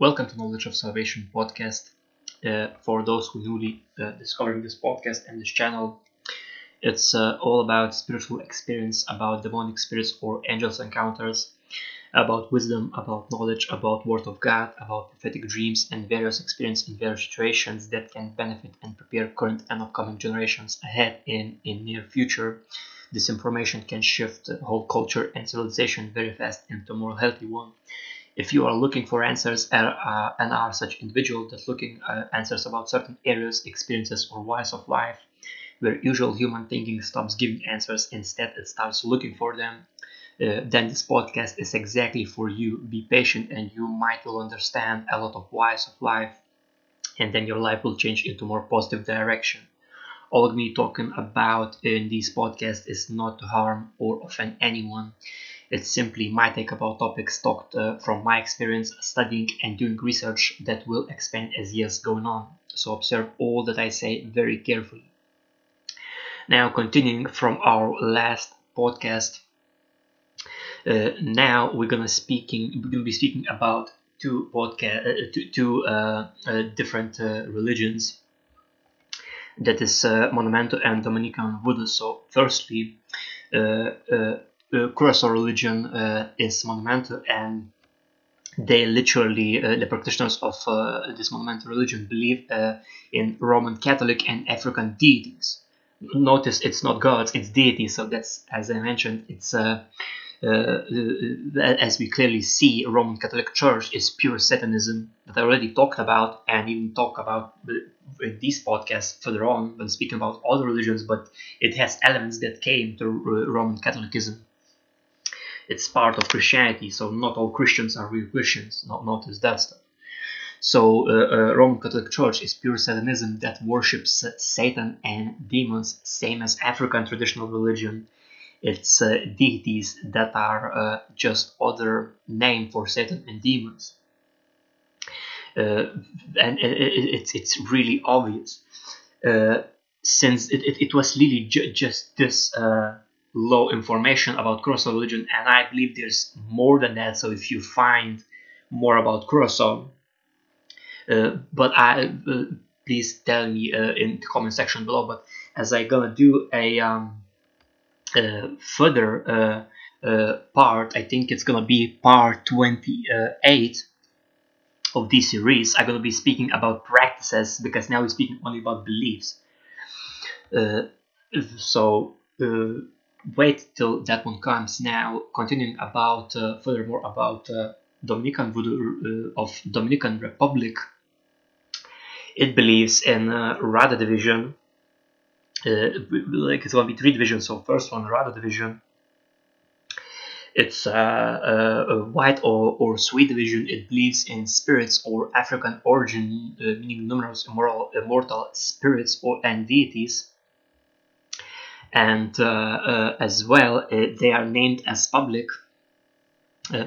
Welcome to Knowledge of Salvation podcast. Uh, for those who newly uh, discovering this podcast and this channel, it's uh, all about spiritual experience, about demonic spirits or angels encounters, about wisdom, about knowledge, about Word of God, about prophetic dreams and various experience in various situations that can benefit and prepare current and upcoming generations ahead in in near future. This information can shift whole culture and civilization very fast into a more healthy one if you are looking for answers uh, and are such individual that looking uh, answers about certain areas experiences or ways of life where usual human thinking stops giving answers instead it starts looking for them uh, then this podcast is exactly for you. Be patient and you might will understand a lot of whys of life and then your life will change into more positive direction. All me talking about in this podcast is not to harm or offend anyone it's simply my take about topics talked uh, from my experience studying and doing research that will expand as years going on. So observe all that I say very carefully. Now, continuing from our last podcast, uh, now we're gonna speaking we're gonna be speaking about two podcast uh, two, two uh, uh, different uh, religions. That is Montamentu and Dominican Voodoo. So, firstly, Curacao religion uh, is Montamentu and they literally uh, the practitioners of uh, this Montamentu religion believe in roman catholic and african deities. Notice it's not gods it's deities. So that's as i mentioned it's uh, uh, as we clearly see roman catholic church is pure satanism that i already talked about and even talk about in this podcast further on when speaking about other religions but it has elements that came to roman catholicism it's part of Christianity, so not all Christians are real Christians. Not notice that stuff. So uh, uh, Roman Catholic Church is pure Satanism that worships Satan and demons, same as African traditional religion. It's uh, deities that are uh, just other name for Satan and demons. Uh, and it, it, it's it's really obvious uh, since it, it, it was really ju- just this low information about Curacao religion, and I believe there's more than that. So if you find more about Curacao, uh, but I uh, please tell me uh, in the comment section below. But as I gonna do a um, uh, further uh, uh, part, I think it's gonna be part 28 of this series. I'm gonna be speaking about practices because now we're speaking only about beliefs. so wait till that one comes. Now, continuing about uh, furthermore about uh, Dominican Voodoo uh, of Dominican Republic, it believes in uh, Rada division. Uh, like it's gonna be three divisions. So first one, Rada division. It's uh, a white or, or sweet division. It believes in spirits or African origin, meaning numerous immoral, immortal spirits or and deities and uh, uh, as well uh, they are named as public,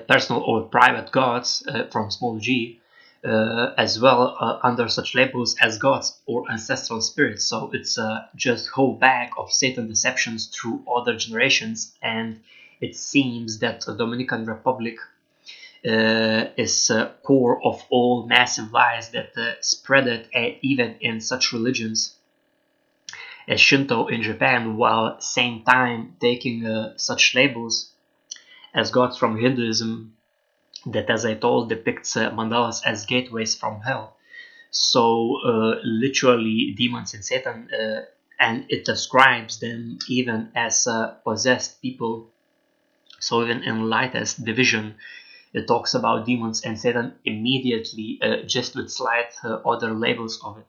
personal or private gods from small g, uh, as well uh, under such labels as gods or ancestral spirits. So it's uh, just whole bag of Satan deceptions through other generations, and it seems that the Dominican Republic is core of all massive lies that spread it even in such religions as Shinto in Japan, while at the same time taking uh, such labels as gods from Hinduism that, as I told, depicts uh, mandalas as gateways from hell. So, uh, literally, demons and Satan, uh, and it describes them even as uh, possessed people. So, even in lightest division, it talks about demons and Satan immediately, uh, just with slight other labels of it.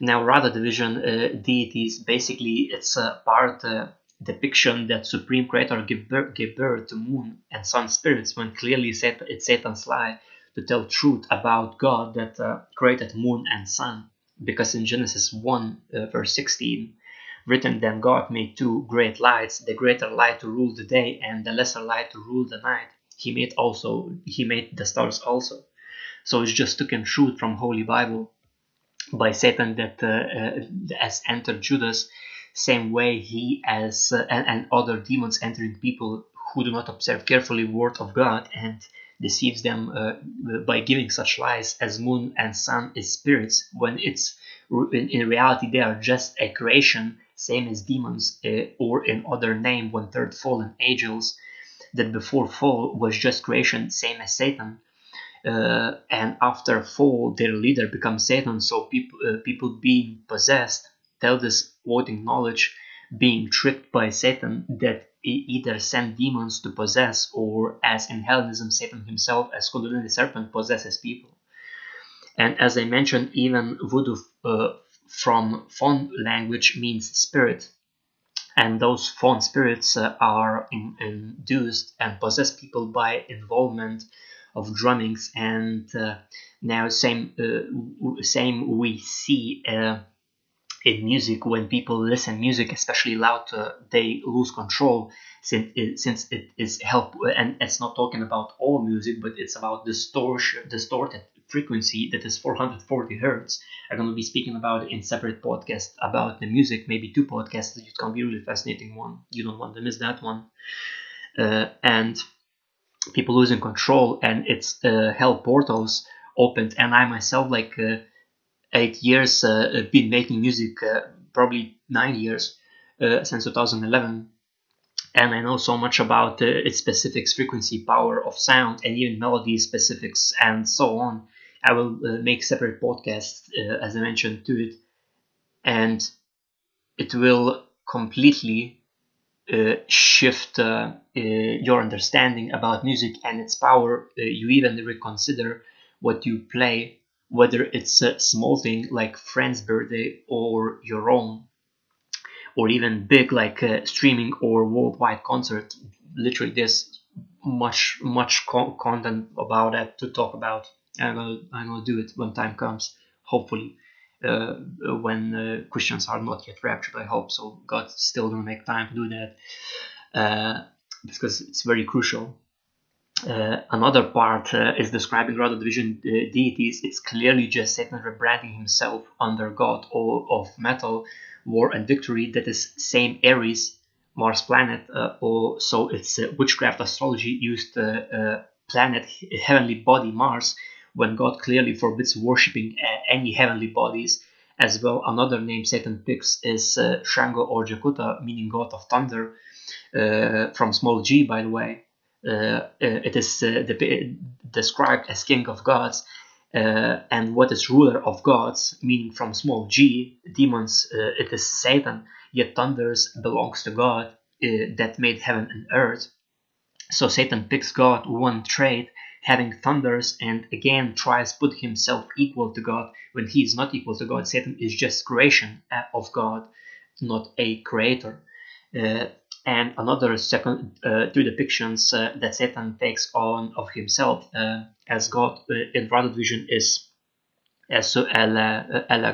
Now, Rada division uh, deities basically it's a part uh, depiction that Supreme Creator gave birth, gave birth to moon and sun spirits when clearly it's Satan's lie to tell truth about God that uh, created moon and sun. Because in Genesis 1, uh, verse 16, written, Then God made two great lights, the greater light to rule the day and the lesser light to rule the night. He made also he made the stars also. So it's just taken truth from Holy Bible by Satan that uh, uh, has entered Judas, same way he as uh, and, and other demons entering people who do not observe carefully word of God and deceives them uh, by giving such lies as moon and sun is spirits when it's in, in reality they are just a creation same as demons uh, or in other name one third fallen angels that before fall was just creation same as satan uh, and after fall their leader becomes satan so people uh, people being possessed tell this voting knowledge being tricked by Satan that he either send demons to possess or as in Hellenism Satan himself as Kundalini serpent possesses people. And as I mentioned, even voodoo uh, from Fon language means spirit. And those Fon spirits uh, are in, induced and possess people by involvement of drummings. And uh, now same uh, same we see uh, in music when people listen music especially loud uh, they lose control since it, since it is help and it's not talking about all music but it's about distortion distorted frequency that is 440 hertz i'm going to be speaking about in separate podcast about the music maybe two podcasts it can be really fascinating one you don't want to miss that one uh, and people losing control and it's uh, hell portals opened. And i myself like uh, eight years uh, been making music, uh, probably nine years uh, since 2011, and I know so much about uh, its specifics, frequency, power of sound, and even melody specifics, and so on. I will make separate podcasts, as I mentioned, to it, and it will completely Uh, shift uh, uh, your understanding about music and its power. you even reconsider what you play whether it's a small thing like friend's birthday or your own, or even big like a streaming or worldwide concert. Literally, there's much much co- content about that to talk about. I'm gonna I'm gonna do it when time comes. Hopefully, uh, when uh, Christians are not yet raptured. I hope so. God's still gonna make time to do that uh, because it's very crucial. Uh, another part uh, is describing Rada Division uh, deities. It's clearly just Satan rebranding himself under God or of metal, war and victory. That is same Ares, Mars planet. Uh, or so it's uh, witchcraft astrology used uh, planet heavenly body Mars when God clearly forbids worshipping any heavenly bodies. As well, another name Satan picks is Shango or Jakuta, meaning God of thunder, from small g, by the way. Uh, uh, it is uh, described as king of gods and what is ruler of gods, meaning from small g, demons, it is Satan, yet thunders belongs to God that made heaven and earth. So Satan picks God one trait, having thunders, and again tries put himself equal to God when he is not equal to God. Satan is just creation of God, not a creator. Uh, and another second uh, two depictions uh, that Satan takes on of himself uh, as God uh, in Rada vision is as El, El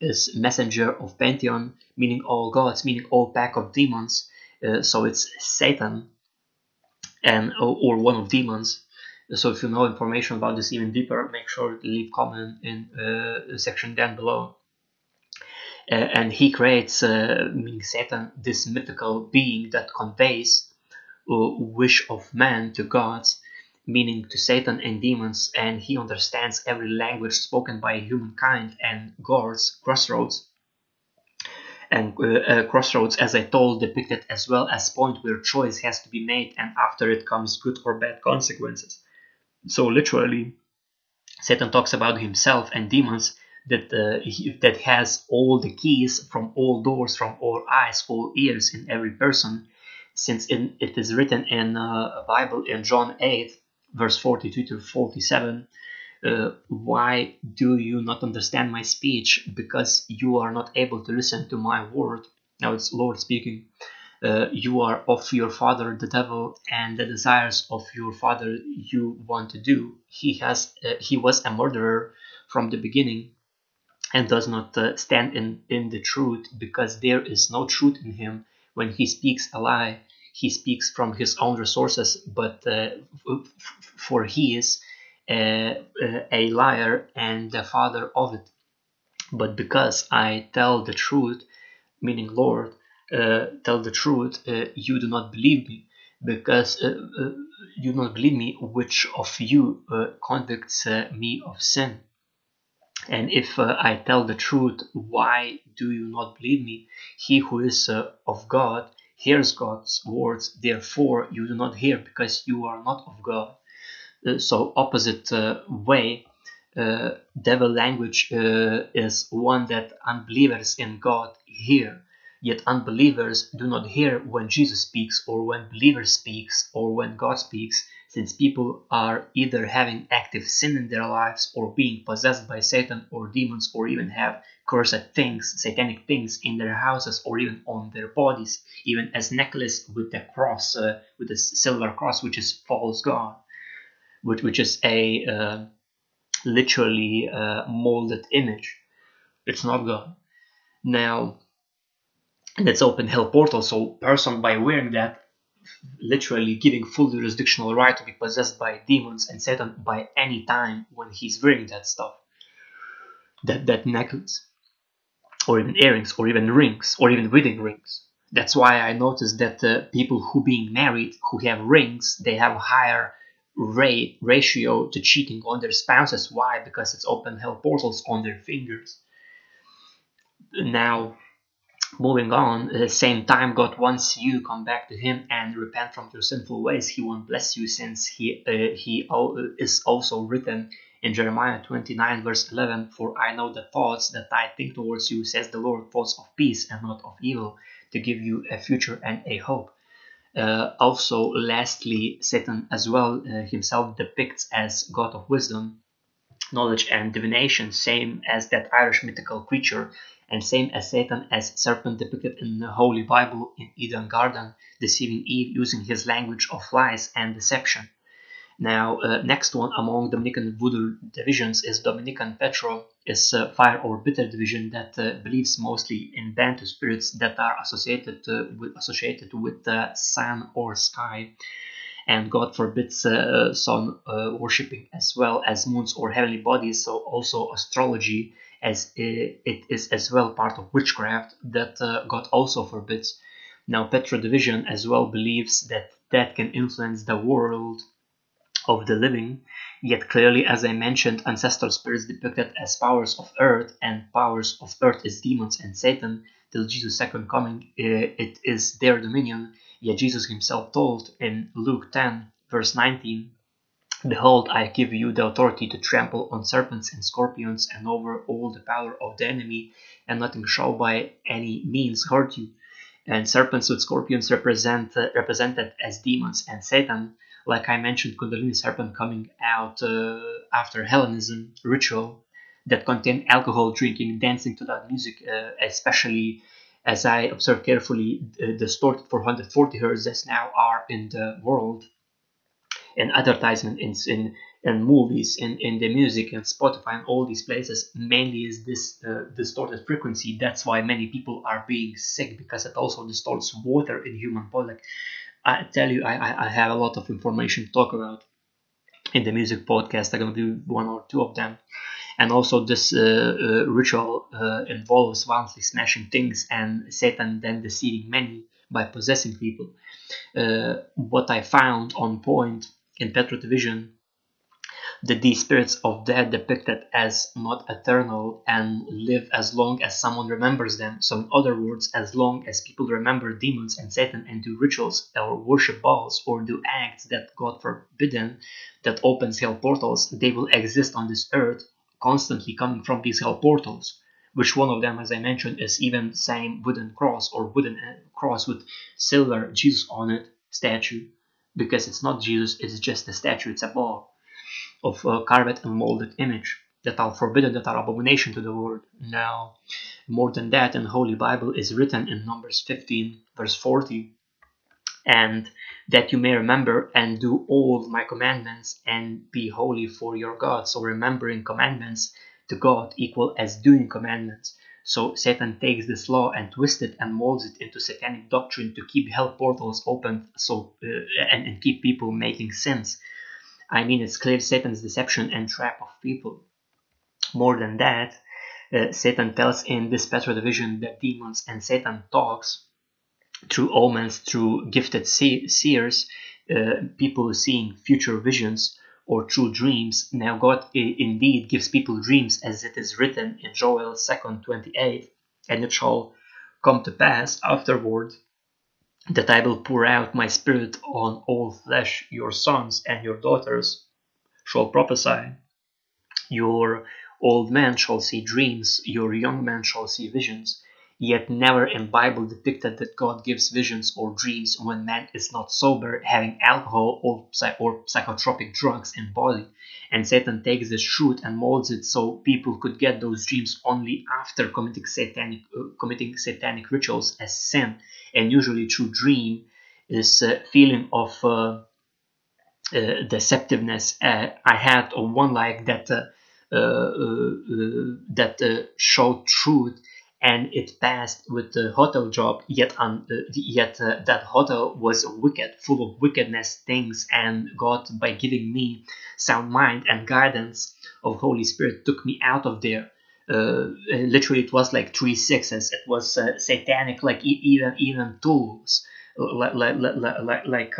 is messenger of Pantheon, meaning all gods, meaning all pack of demons. Uh, so it's Satan and or one of demons. So if you know information about this even deeper, make sure to leave comment in uh, section down below. Uh, and he creates, uh, meaning Satan, this mythical being that conveys wish of man to gods, meaning to Satan and demons, and he understands every language spoken by humankind and gods, crossroads. And uh, uh, crossroads, as I told, depicted as well as point where choice has to be made, and after it comes good or bad consequences. So literally, Satan talks about himself and demons that uh, he, that has all the keys from all doors, from all eyes, all ears in every person, since in, it is written in uh, Bible in John 8, verse 42 to 47. Uh, why do you not understand my speech? Because you are not able to listen to my word. Now it's Lord speaking. Uh, you are of your father the devil and the desires of your father you want to do he has uh, he was a murderer from the beginning and does not uh, stand in, in the truth because there is no truth in him. When he speaks a lie, he speaks from his own resources, but uh, for he is uh, uh, a liar and the father of it. But because I tell the truth, meaning Lord, tell the truth, uh, you do not believe me. because uh, uh, you do not believe me, which of you uh, convicts uh, me of sin? And if uh, I tell the truth, why do you not believe me? He who is uh, of God hears God's words, therefore you do not hear because you are not of God. so opposite way, devil language is one that unbelievers in God hear Yet unbelievers do not hear when Jesus speaks or when believers speaks or when God speaks, since people are either having active sin in their lives or being possessed by Satan or demons or even have cursed things, satanic things in their houses or even on their bodies, even as necklace with the cross, uh, with the silver cross, which is false God, which, which is a uh, literally uh, molded image. It's not God. Now, that's open hell portal. So person by wearing that, literally giving full jurisdictional right to be possessed by demons and Satan by any time when he's wearing that stuff, that that necklace, or even earrings, or even rings, or even wedding rings. That's why I noticed that uh, people who being married who have rings, they have higher rate ratio to cheating on their spouses. Why? Because it's open hell portals on their fingers. Now moving on, at the same time, God wants you come back to Him and repent from your sinful ways. He won't bless you since He uh, He is also written in Jeremiah 29 verse 11. For I know the thoughts that I think towards you, says the Lord, thoughts of peace and not of evil, to give you a future and a hope. Uh, also, lastly, Satan as well uh, himself depicts as God of wisdom, knowledge, and divination, same as that Irish mythical creature and same as Satan as serpent depicted in the Holy Bible in Eden Garden, deceiving Eve using his language of lies and deception. Now, uh, next one among Dominican voodoo divisions is Dominican Petro, is a fire or bitter division that uh, believes mostly in Bantu spirits that are associated uh, with associated with the sun or sky, and God forbids uh, sun uh, worshipping as well as moons or heavenly bodies. So also astrology as it is as well part of witchcraft that uh, God also forbids. Now, Petro Division as well believes that that can influence the world of the living, yet clearly, as I mentioned, ancestral spirits depicted as powers of earth, and powers of earth is demons and Satan, till Jesus' second coming, it is their dominion. Yet Jesus himself told in Luke 10, verse 19, Behold, I give you the authority to trample on serpents and scorpions and over all the power of the enemy, and nothing shall by any means hurt you. And serpents with scorpions represent uh, represented as demons and Satan, like I mentioned, Kundalini serpent coming out uh, after Hellenism ritual that contain alcohol, drinking, dancing to that music, uh, especially as I observe carefully, uh, distorted 440 hertz that now are in the world in advertisement in, in in movies in, in the music and spotify and all these places mainly is this uh, distorted frequency. That's why many people are being sick because it also distorts water in human body. I tell you i i have a lot of information to talk about in the music podcast. I'm gonna do one or two of them and also this uh, uh, ritual uh, involves violently smashing things and satan then deceiving many by possessing people what i found on point in Petro Division that these spirits of death depicted as not eternal and live as long as someone remembers them. So, in other words, as long as people remember demons and Satan and do rituals or worship balls or do acts that God forbidden that opens hell portals, they will exist on this earth constantly coming from these hell portals. Which one of them, as I mentioned, is even same wooden cross or wooden uh, cross with silver Jesus on it statue because it's not Jesus, it's just a statue, it's a ball of a carved and molded image that are forbidden, that are abomination to the Lord. Now, more than that, in Holy Bible is written in Numbers 15, verse 40, and that you may remember and do all my commandments and be holy for your God. So, remembering commandments to God equal as doing commandments. So Satan takes this law and twists it and molds it into satanic doctrine to keep hell portals open so uh, and, and keep people making sins. I mean, it's clear Satan's deception and trap of people. More than that, uh, Satan tells in this Petro division that demons and Satan talks through omens, through gifted seers, uh, people seeing future visions, or true dreams. Now God indeed gives people dreams, as it is written in Joel 2 28, and it shall come to pass afterward that I will pour out my spirit on all flesh, your sons and your daughters shall prophesy. Your old man shall see dreams, your young man shall see visions. Yet never in Bible depicted that God gives visions or dreams when man is not sober, having alcohol or, or psychotropic drugs in body. And Satan takes this truth and molds it so people could get those dreams only after committing satanic, uh, committing satanic rituals as sin. And usually through dream is a feeling of uh, uh, deceptiveness. Uh, I had one like that uh, that showed truth and it passed with the hotel job yet uh, yet uh, that hotel was wicked full of wickedness things and god by giving me sound mind and guidance of holy spirit took me out of there uh, literally it was like three sixes it was satanic like even even tools like like like like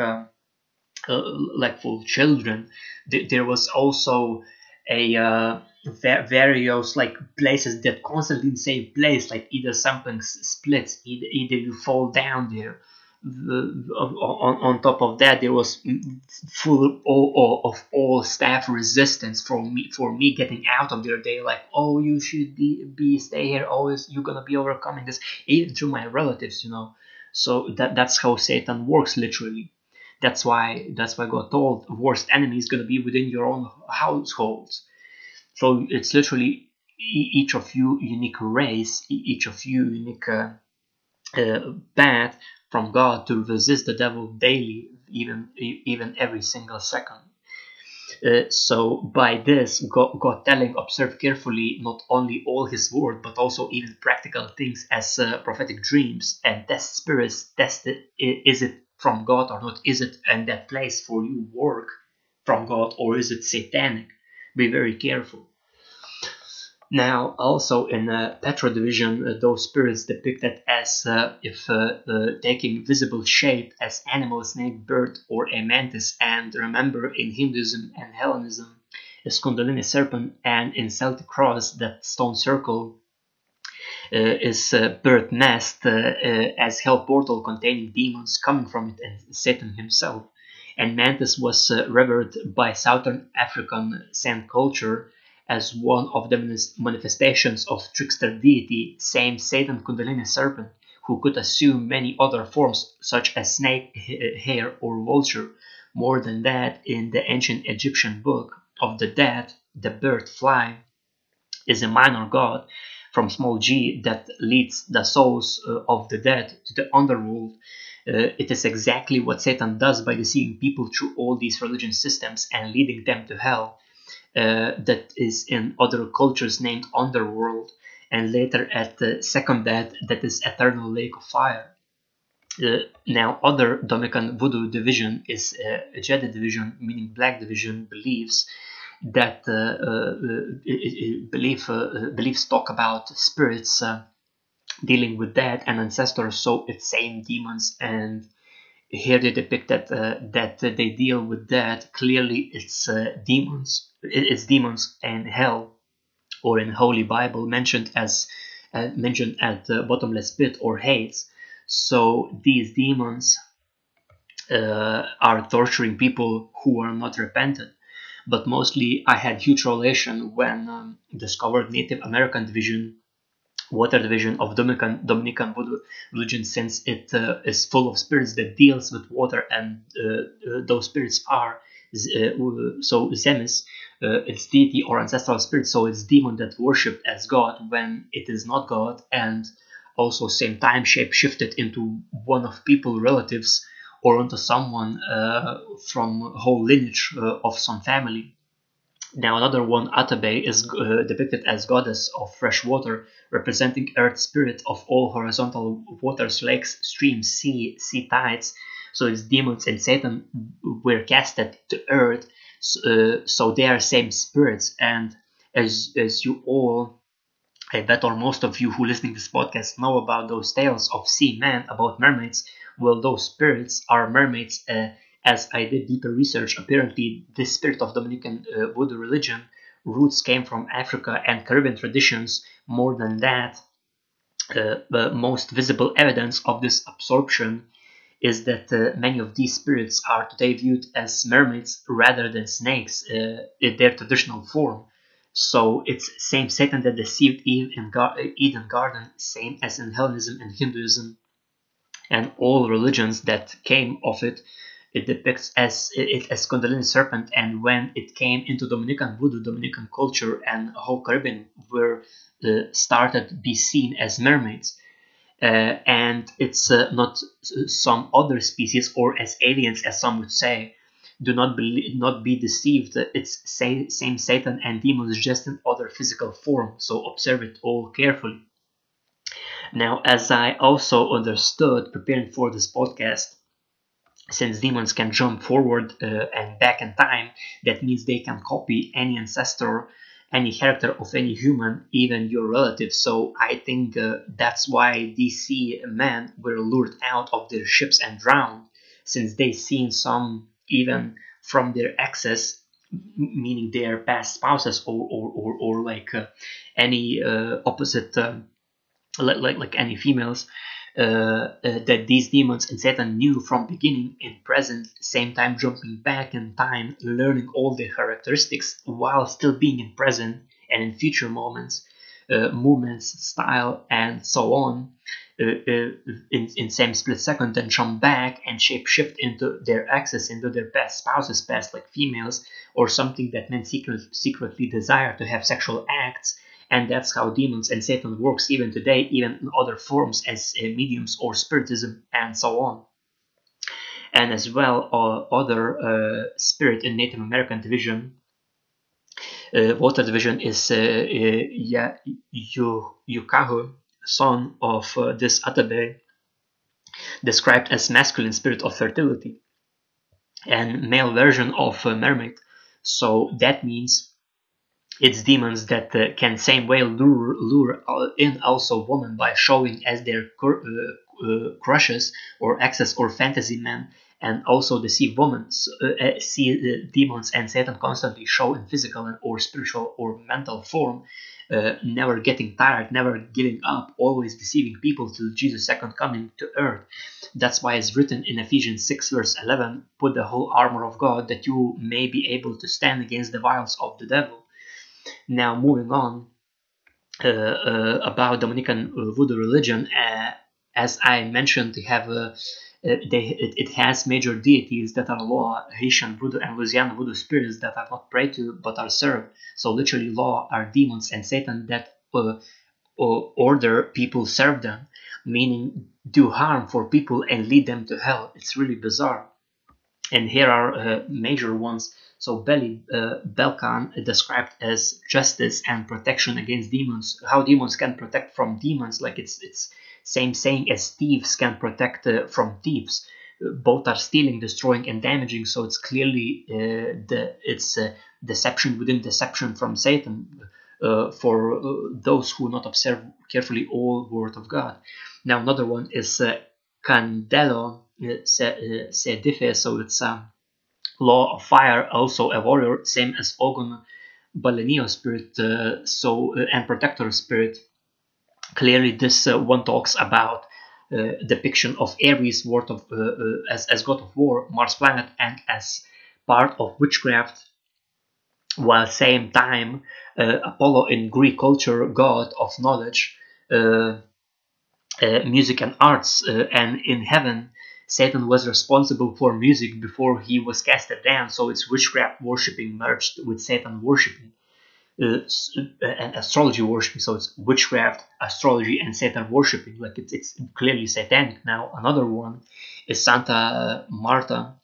uh, like for children. There was also a uh, various like places that constantly in the same place, like either something splits, either, either you fall down there. on, on top of that, there was full of, of all staff resistance for me for me getting out of there. They like, oh, you should be, be stay here. Always, you're gonna be overcoming this, even through my relatives, you know. So that that's how Satan works, literally. That's why that's why God told worst enemy is going to be within your own households. So it's literally each of you unique race, each of you unique uh, uh, from God to resist the devil daily, even even every single second. Uh, so by this, God, God, telling, observe carefully not only all His word, but also even practical things as uh, prophetic dreams and test spirits. Test it, is it from God or not? Is it in that place for you work from God or is it satanic? Be very careful. Now, also in uh, Petro division, uh, those spirits depicted as uh, if uh, taking visible shape as animal, snake, bird, or a mantis. And remember, in Hinduism and Hellenism, is serpent, and in Celtic cross, that stone circle is uh, bird nest uh, as hell portal containing demons coming from it and Satan himself. And Mantis was revered by Southern African San culture as one of the manifestations of trickster deity, same Satan Kundalini serpent, who could assume many other forms such as snake, hare, or vulture. More than that, in the ancient Egyptian book of the dead, the bird fly is a minor god from small g that leads the souls uh, of the dead to the underworld. Uh, it is exactly what Satan does by deceiving people through all these religion systems and leading them to hell. Uh, that is in other cultures named underworld, and later at the second death, that is eternal lake of fire. Uh, now, other Dominican voodoo division is uh, a Guede division, meaning black division, believes that uh, uh, belief beliefs talk about spirits dealing with dead and ancestors, so it's same demons. And here they depict that uh, that they deal with that. Clearly it's uh, demons. It's demons and hell or in holy bible mentioned as uh, mentioned at the bottomless pit or hades. So these demons are torturing people who are not repentant but mostly I had huge relation when um, discovered Native American division, water division of Dominican Dominican Voodoo religion, since it uh, is full of spirits that deals with water, and uh, uh those spirits are uh, so Zemis, uh, it's deity or ancestral spirit, so it's demon that worshipped as God when it is not God, and also same time shape shifted into one of people relatives or onto someone uh, from whole lineage uh, of some family. Now another one, Atabe, is uh, depicted as goddess of fresh water, representing earth spirit of all horizontal waters, lakes, streams, sea, sea tides. So its demons and Satan were casted to earth, uh, so they are same spirits. And as as you all I bet or most of you who listening to this podcast know about those tales of sea men about mermaids. Well, those spirits are mermaids. Uh, as I did deeper research, apparently the spirit of Dominican uh, voodoo religion roots came from Africa and Caribbean traditions. More than that, uh, the most visible evidence of this absorption is that uh, many of these spirits are today viewed as mermaids rather than snakes uh, in their traditional form. So it's same Satan that deceived Eve in Eden Garden, same as in Hellenism and Hinduism, and all religions that came of it. It depicts as it as Kundalini serpent, and when it came into Dominican voodoo, Dominican culture, and whole Caribbean were uh, started to be seen as mermaids. Uh, and it's uh, not some other species or as aliens, as some would say, do not be not be deceived. It's same, same Satan and demons just in other physical form. So observe it all carefully. Now, as I also understood preparing for this podcast, since demons can jump forward uh, and back in time, that means they can copy any ancestor, any character of any human, even your relative. So I think uh, that's why DC men were lured out of their ships and drowned, since they seen some even from their exes meaning their past spouses or or, or, or like uh, any uh, opposite um, like, like any females uh, uh, that these demons and Satan knew from beginning and present same time jumping back in time learning all their characteristics while still being in present and in future moments uh, movements style and so on. uh, uh, in, in same split second then jump back and shape shift into their access into their past spouses past like females or something that men secret, secretly desire to have sexual acts. And that's how demons and satan works even today even in other forms as uh, mediums or spiritism and so on. And as well uh, other uh, spirit in native american division uh, water division is uh, uh, Yukahu, son of uh, this Atabe, described as masculine spirit of fertility and male version of uh, mermaid. So that means it's demons that uh, can same way lure, lure in also women by showing as their uh, uh, crushes or access or fantasy men and also deceive women uh, uh, see demons and satan constantly show in physical or spiritual or mental form uh, never getting tired, never giving up, always deceiving people till Jesus' second coming to earth. That's why it's written in Ephesians 6, verse 11 put the whole armor of God that you may be able to stand against the wiles of the devil. Now, moving on uh, uh, about Dominican voodoo religion, uh, as I mentioned, they have a uh, they, it, it, has major deities that are lwa, Haitian voodoo and Louisiana voodoo spirits that are not prayed to but are served. So literally, lwa are demons and Satan that uh, uh, order people serve them, meaning do harm for people and lead them to hell. It's really bizarre. And here are uh, major ones. So Beli, uh, Belkan described as justice and protection against demons. How demons can protect from demons, like it's it's same saying as thieves can protect uh, from thieves. Both are stealing, destroying, and damaging. So it's clearly uh, the it's uh, deception within deception from Satan. Uh, for uh, those who not observe carefully all word of God. Now another one is uh, Candelo Sedife, so it's a lwa of fire, also a warrior, same as Ogun Balenio spirit, so and protector spirit clearly this uh, one talks about uh, depiction of Ares word of, uh, as, as god of war, Mars planet, and as part of witchcraft, while same time Apollo in Greek culture, god of knowledge, music and arts, and in heaven Satan was responsible for music before he was casted down, so it's witchcraft worshipping merged with Satan worshipping and astrology worshiping. So it's witchcraft, astrology, and Satan worshiping. Like it's, it's clearly satanic. Now another one is Santa Marta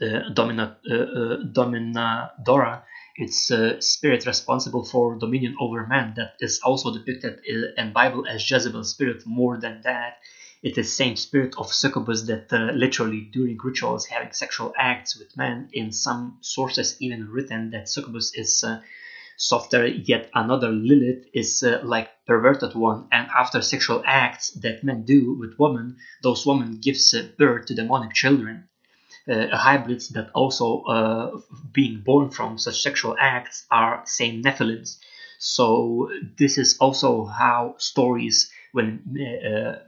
uh, Domina, uh, uh, Dominadora. It's a spirit responsible for dominion over man that is also depicted in Bible as Jezebel's spirit. More than that, it is same spirit of succubus that uh, literally during rituals having sexual acts with men. In some sources, even written that succubus is uh, softer yet another Lilith is uh, like perverted one. And after sexual acts that men do with women those women gives uh, birth to demonic children uh, hybrids that also uh, being born from such sexual acts are same Nephilims. So this is also how stories when uh,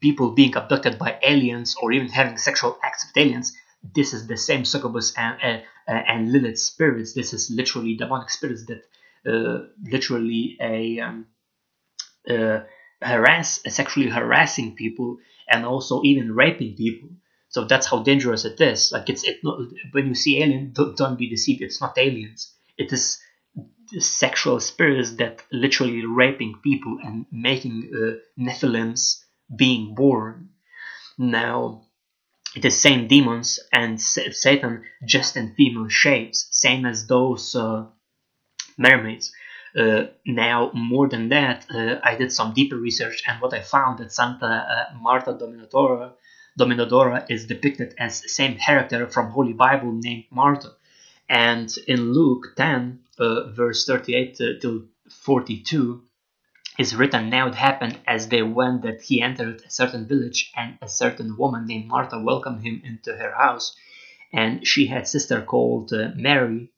people being abducted by aliens or even having sexual acts with aliens this is the same succubus and uh, and Lilith spirits. This is literally demonic spirits that uh, literally a um, uh, harass, sexually harassing people, and also even raping people. So that's how dangerous it is. Like it's it not, when you see alien, don't, don't be deceived. It's not aliens. It is sexual spirits that literally raping people and making uh, Nephilims being born. Now, the same demons and Satan just in female shapes, same as those uh, mermaids. Uh, now, more than that, uh, I did some deeper research, and what I found that Santa uh, Marta Dominadora, Dominadora is depicted as the same character from Holy Bible named Marta. And in Luke 10, uh, verse 38 till 42, is written now it happened as they went that he entered a certain village and a certain woman named martha welcomed him into her house. And she had sister called uh, mary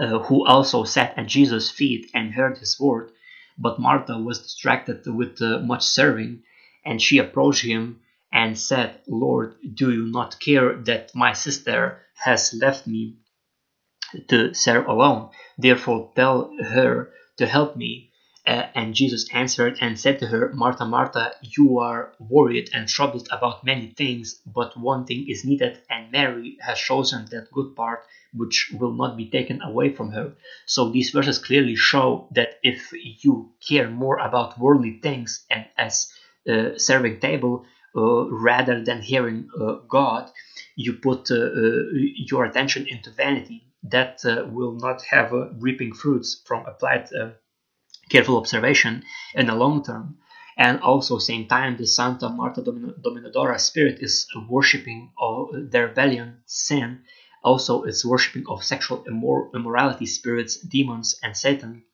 uh, who also sat at jesus feet and heard his word. But martha was distracted with uh, much serving and she approached him and said lord do you not care that my sister has left me to serve alone? Therefore tell her to help me uh, and Jesus answered and said to her, Martha, Martha, you are worried and troubled about many things, but one thing is needed, and Mary has chosen that good part which will not be taken away from her. So these verses clearly show that if you care more about worldly things and as uh, serving table uh, rather than hearing uh, God, you put uh, uh, your attention into vanity. That will not have reaping fruits from applied careful observation in the long term. And also, same time, the Santa Marta Dominadora spirit is worshipping of their rebellion, sin. Also, it's worshipping of sexual immor- immorality spirits, demons, and Satan,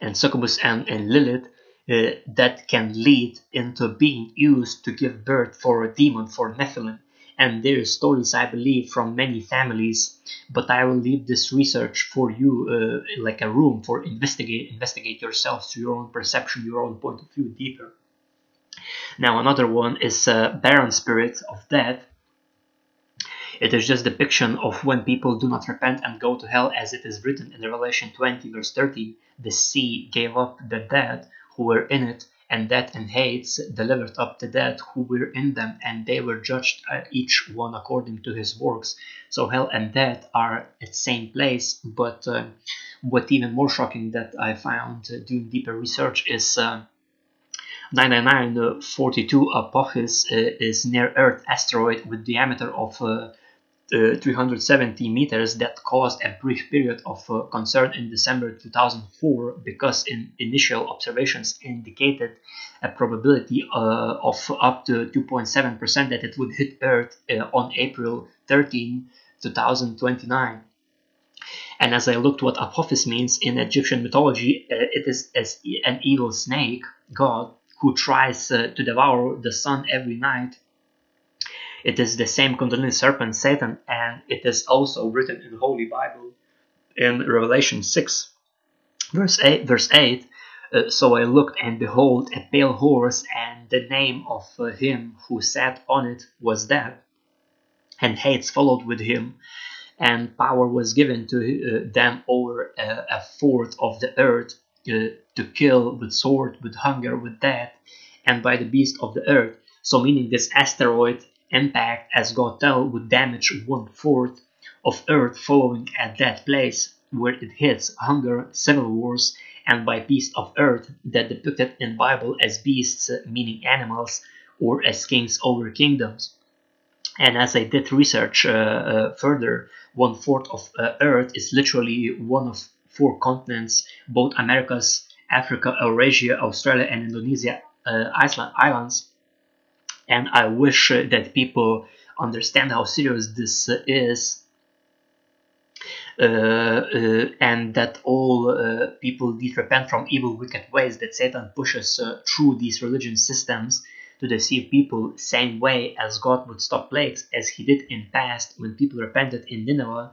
and succubus and, and Lilith. Uh, that can lead into being used to give birth for a demon for Nephilim and there are stories I believe from many families. But I will leave this research for you, uh, like a room for investigate investigate yourself through your own perception, your own point of view deeper. Now another one is uh, barren spirit of death. It is just depiction of when people do not repent and go to hell, as it is written in Revelation 20, verse 30. The sea gave up the dead who were in it, and death and Hades delivered up the dead who were in them, and they were judged uh, each one according to his works. So hell and death are at the same place, but uh, what even more shocking that I found uh, doing deeper research is uh, 99942 Apophis uh, is near Earth asteroid with diameter of uh, 370 meters that caused a brief period of uh, concern in December 2004 because in initial observations indicated a probability uh, of up to 2.7% that it would hit Earth uh, on April 13, 2029. And as I looked what Apophis means in Egyptian mythology, uh, it is as an evil snake god who tries uh, to devour the sun every night it is the same Kundalini serpent, Satan, and it is also written in the Holy Bible in Revelation 6, verse 8. Verse 8 uh, so I looked, and behold, a pale horse, and the name of uh, him who sat on it was Death. And Hades followed with him, and power was given to uh, them over uh, a fourth of the earth uh, to kill with sword, with hunger, with death, and by the beast of the earth. So, meaning this asteroid impact as God tell would damage one fourth of Earth following at that place where it hits hunger, civil wars, and by beasts of earth that depicted in Bible as beasts meaning animals or as kings over kingdoms. And as I did research uh, uh, further, one fourth of uh, Earth is literally one of four continents, both Americas, Africa, Eurasia, Australia, and Indonesia uh, Iceland islands and I wish that people understand how serious this is uh, uh, and that all uh, people did repent from evil, wicked ways that Satan pushes uh, through these religion systems to deceive people, same way as God would stop plagues, as He did in past when people repented in Nineveh.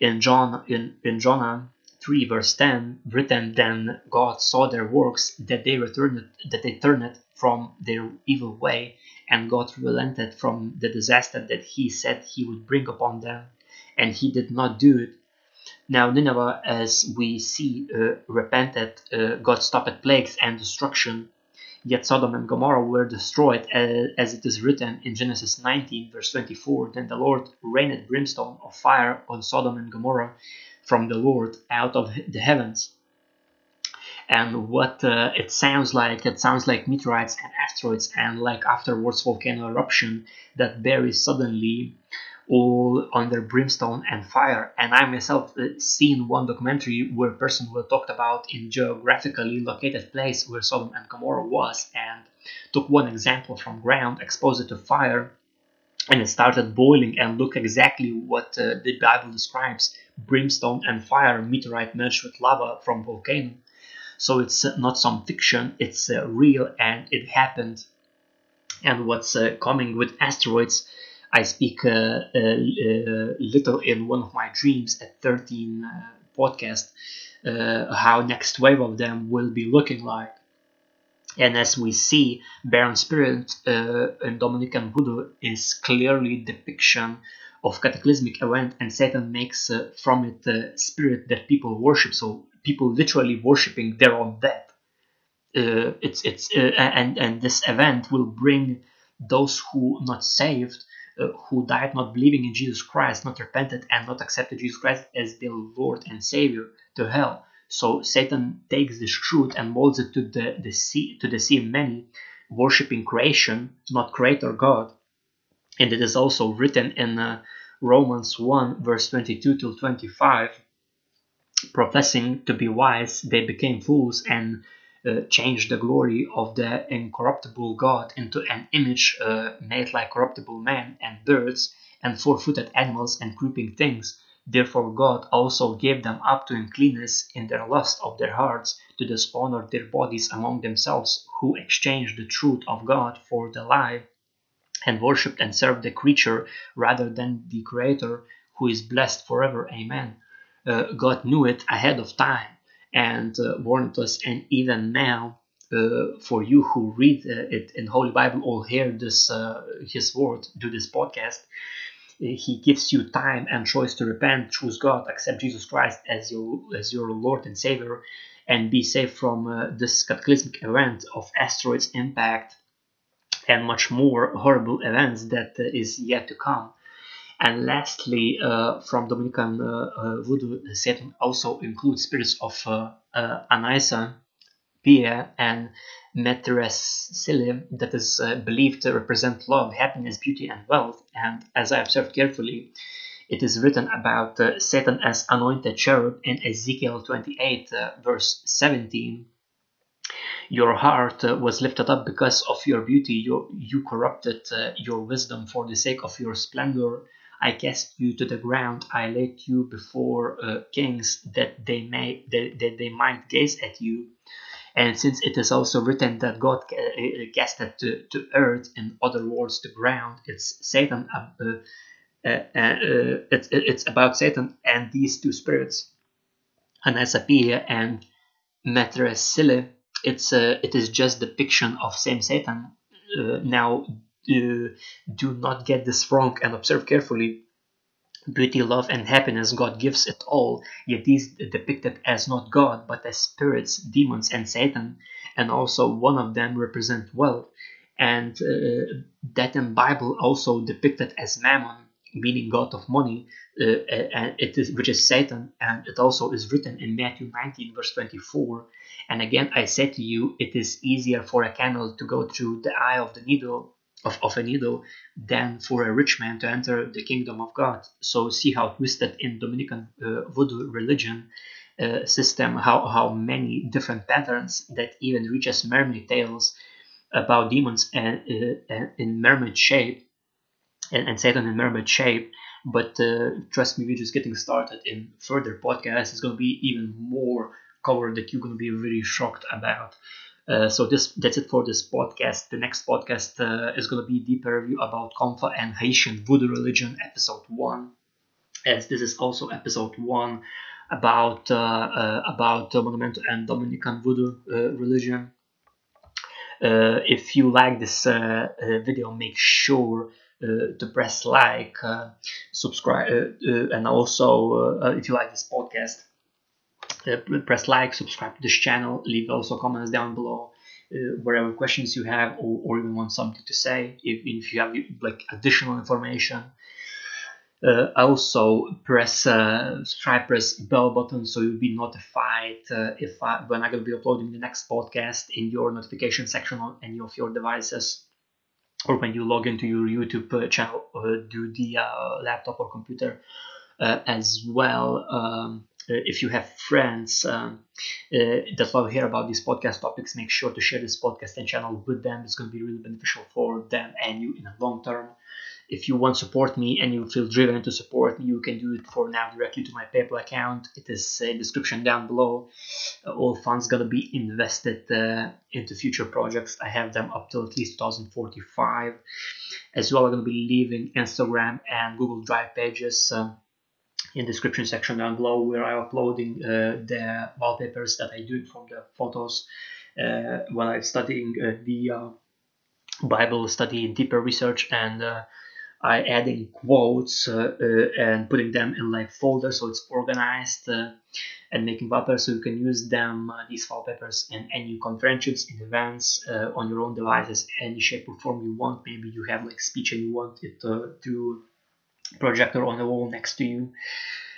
In John, in, in Jonah 3 verse 10, written, then God saw their works that they returned, that they turned it from their evil way, and God relented from the disaster that He said He would bring upon them, and He did not do it. Now Nineveh, as we see, uh, repented, uh, God stopped plagues and destruction Yet Sodom and Gomorrah were destroyed, as it is written in Genesis 19, verse 24. Then the Lord rained brimstone of fire on Sodom and Gomorrah from the Lord out of the heavens. And what uh, it sounds like, it sounds like meteorites and asteroids, and like afterwards volcano eruption that very suddenly all under brimstone and fire. And I myself uh, seen one documentary where a person will talked about in geographically located place where Sodom and Gomorrah was and took one example from ground, exposed it to fire, and it started boiling and look exactly what uh, the Bible describes brimstone and fire, meteorite merged with lava from volcano. So it's uh, not some fiction, it's uh, real and it happened. And what's uh, coming with asteroids I speak uh, little in one of my dreams at 13 podcast how next wave of them will be looking like. And as we see, Baron Spirit uh, in Dominican Voodoo is clearly depiction of cataclysmic event, and Satan makes uh, from it the spirit that people worship. So people literally worshiping their own death. Uh, it's it's and and this event will bring those who not saved uh, who died not believing in Jesus Christ, not repented, and not accepted Jesus Christ as their Lord and Savior to hell. So Satan takes this truth and molds it to the, the see, to deceive many, worshiping creation, not Creator God. And it is also written in uh, Romans 1, verse 22 to 25 professing to be wise, they became fools and uh, change the glory of the incorruptible God into an image uh, made like corruptible man and birds and four footed animals and creeping things. Therefore, God also gave them up to uncleanness in their lust of their hearts to dishonor their bodies among themselves, who exchanged the truth of God for the lie and worshipped and served the creature rather than the Creator, who is blessed forever. Amen. Uh, God knew it ahead of time and uh, warned us. And even now, uh, for you who read uh, it in Holy Bible or hear this uh, His word, do this podcast, uh, He gives you time and choice to repent, choose God, accept Jesus Christ as your as your Lord and Savior, and be saved from this cataclysmic event of asteroids impact and much more horrible events that is yet to come. And lastly, uh, from Dominican uh, uh, voodoo, Satan also includes spirits of uh, uh, Anaisa, Pia, and Metresili that is uh, believed to represent love, happiness, beauty, and wealth. And as I observed carefully, it is written about uh, Satan as anointed cherub in Ezekiel 28, verse 17 your heart uh, was lifted up because of your beauty you, you corrupted uh, your wisdom for the sake of your splendor I cast you to the ground. I laid you before uh, kings that they may that, that they might gaze at you. And since it is also written that God uh, casted to, to earth, in other words, the ground, it's Satan. Uh, uh, it's, it's about Satan and these two spirits, Anaisa Pie and Metresili. It's it is just depiction of same Satan. now uh, do not get this wrong and observe carefully. Beauty, love, and happiness, God gives it all, yet these depicted as not God, but as spirits, demons, and Satan, and also one of them represent wealth, and uh, that in Bible also depicted as Mammon, meaning God of money, uh, and it is which is Satan, and it also is written in Matthew 19 verse 24. And again, I said to you, it is easier for a camel to go through the eye of the needle of, of a needle than for a rich man to enter the kingdom of God. So see how twisted in Dominican uh, voodoo religion uh, system, how, how many different patterns that even reaches mermaid tales about demons and, uh, in mermaid shape and, and Satan in mermaid shape but uh, trust me we're just getting started in further podcasts it's going to be even more cover that you're going to be really shocked about uh, so this that's it for this podcast. The next podcast uh, is going to be a deeper review about Comfa and Haitian voodoo religion, episode one. As this is also episode one about uh, uh about Montamentu and Dominican voodoo uh, religion. if you like this video, make sure to press like, subscribe, and also if you like this podcast uh, press like, subscribe to this channel, leave also comments down below. Uh, whatever questions you have or, or even want something to say if, if you have like additional information uh, also press uh, subscribe press bell button so you'll be notified uh, if I, when i'm going to be uploading the next podcast in your notification section on any of your devices or when you log into your youtube uh, channel uh, do the laptop or computer as well um, uh, if you have friends um, uh, that love hear about these podcast topics, make sure to share this podcast and channel with them. It's going to be really beneficial for them and you in the long term. If you want to support me and you feel driven to support me, you can do it for now directly to my PayPal account. It is a description down below. Uh, all funds gonna be invested uh, into future projects. I have them up till at least 2045. As well, I'm gonna be leaving Instagram and Google Drive pages. Uh, in the description section down below where I'm uploading uh, the wallpapers that I do from the photos uh, when I'm studying uh, the uh, Bible, studying deeper research, and uh, I adding quotes uh, uh, and putting them in like folders so it's organized uh, and making wallpapers so you can use them uh, these wallpapers in any conferences, in events, on your own devices, any shape or form you want. Maybe you have like speech and you want it to projector on the wall next to you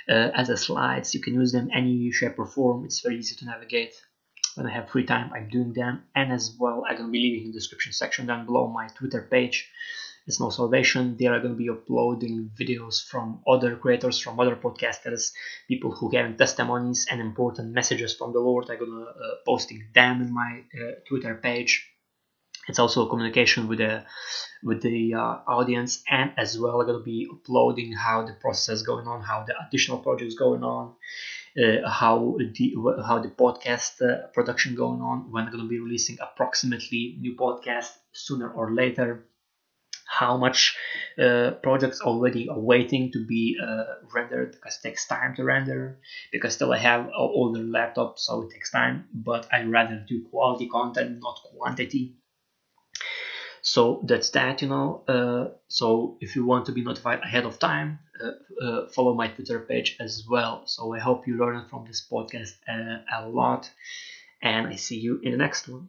uh, as a slides. You can use them any shape or form. It's very easy to navigate. When I have free time, I'm doing them. And as well, I'm to be leaving in the description section down below my Twitter page. It's No Salvation. There I'm going to be uploading videos from other creators, from other podcasters, people who have testimonies and important messages from the Lord. I'm going to uh, posting them in my uh, Twitter page it's also a communication with the with the uh, audience and as well i'm going to be uploading how the process is going on how the additional projects going on uh, how the how the podcast uh, production going on when i'm to be releasing approximately new podcast sooner or later how much uh, projects already are waiting to be uh, rendered because it takes time to render because still I have an older laptop so it takes time but I rather do quality content not quantity. So that's that you know uh, so if you want to be notified ahead of time uh, uh, follow my twitter page as well. So i hope you learned from this podcast uh, a lot and i see you in the next one